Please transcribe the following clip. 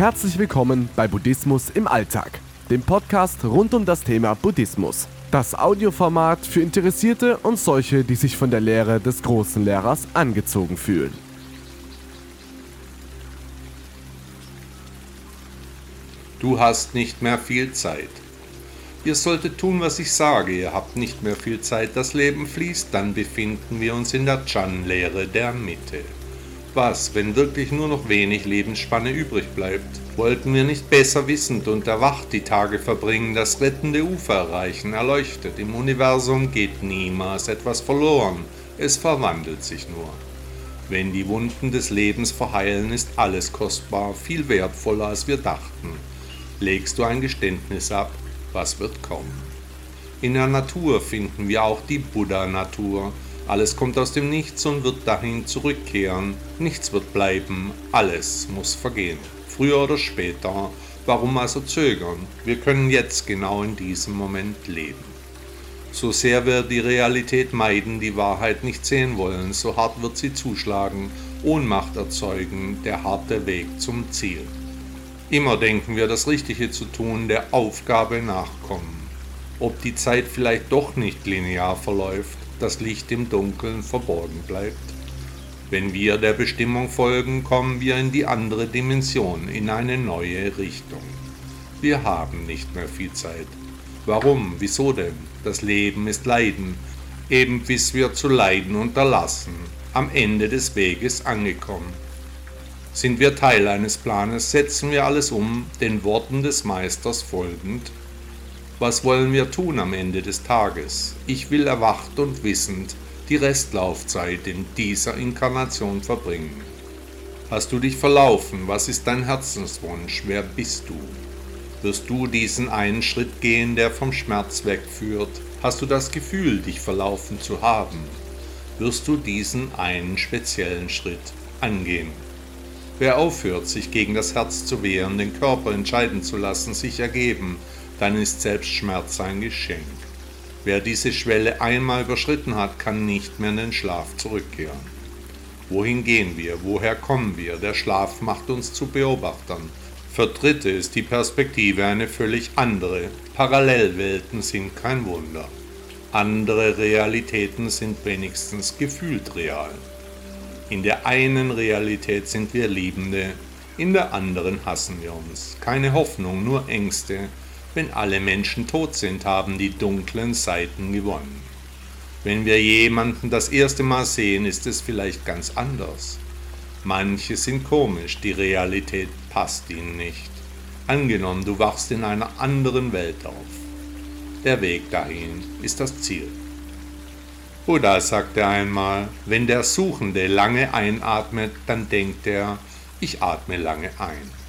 Herzlich willkommen bei Buddhismus im Alltag, dem Podcast rund um das Thema Buddhismus. Das Audioformat für Interessierte und solche, die sich von der Lehre des großen Lehrers angezogen fühlen. Du hast nicht mehr viel Zeit. Ihr solltet tun, was ich sage. Ihr habt nicht mehr viel Zeit. Das Leben fließt. Dann befinden wir uns in der Chan-Lehre der Mitte. Was, wenn wirklich nur noch wenig Lebensspanne übrig bleibt? Wollten wir nicht besser wissend und erwacht die Tage verbringen, das rettende Ufer erreichen, erleuchtet? Im Universum geht niemals etwas verloren, es verwandelt sich nur. Wenn die Wunden des Lebens verheilen, ist alles kostbar, viel wertvoller als wir dachten. Legst du ein Geständnis ab, was wird kommen? In der Natur finden wir auch die Buddha-Natur, alles kommt aus dem Nichts und wird dahin zurückkehren. Nichts wird bleiben, alles muss vergehen. Früher oder später. Warum also zögern? Wir können jetzt genau in diesem Moment leben. So sehr wir die Realität meiden, die Wahrheit nicht sehen wollen, so hart wird sie zuschlagen, Ohnmacht erzeugen, der harte Weg zum Ziel. Immer denken wir, das Richtige zu tun, der Aufgabe nachkommen. Ob die Zeit vielleicht doch nicht linear verläuft, das Licht im Dunkeln verborgen bleibt. Wenn wir der Bestimmung folgen, kommen wir in die andere Dimension, in eine neue Richtung. Wir haben nicht mehr viel Zeit. Warum? Wieso denn? Das Leben ist Leiden, eben bis wir zu leiden unterlassen, am Ende des Weges angekommen. Sind wir Teil eines Planes, setzen wir alles um, den Worten des Meisters folgend, was wollen wir tun am Ende des Tages? Ich will erwacht und wissend die Restlaufzeit in dieser Inkarnation verbringen. Hast du dich verlaufen? Was ist dein Herzenswunsch? Wer bist du? Wirst du diesen einen Schritt gehen, der vom Schmerz wegführt? Hast du das Gefühl, dich verlaufen zu haben? Wirst du diesen einen speziellen Schritt angehen? Wer aufhört, sich gegen das Herz zu wehren, den Körper entscheiden zu lassen, sich ergeben, dann ist selbst Schmerz ein Geschenk. Wer diese Schwelle einmal überschritten hat, kann nicht mehr in den Schlaf zurückkehren. Wohin gehen wir? Woher kommen wir? Der Schlaf macht uns zu Beobachtern. Für Dritte ist die Perspektive eine völlig andere. Parallelwelten sind kein Wunder. Andere Realitäten sind wenigstens gefühlt real. In der einen Realität sind wir Liebende, in der anderen hassen wir uns. Keine Hoffnung, nur Ängste, wenn alle Menschen tot sind, haben die dunklen Seiten gewonnen. Wenn wir jemanden das erste Mal sehen, ist es vielleicht ganz anders. Manche sind komisch, die Realität passt ihnen nicht. Angenommen, du wachst in einer anderen Welt auf. Der Weg dahin ist das Ziel. Buddha sagte einmal, wenn der Suchende lange einatmet, dann denkt er, ich atme lange ein.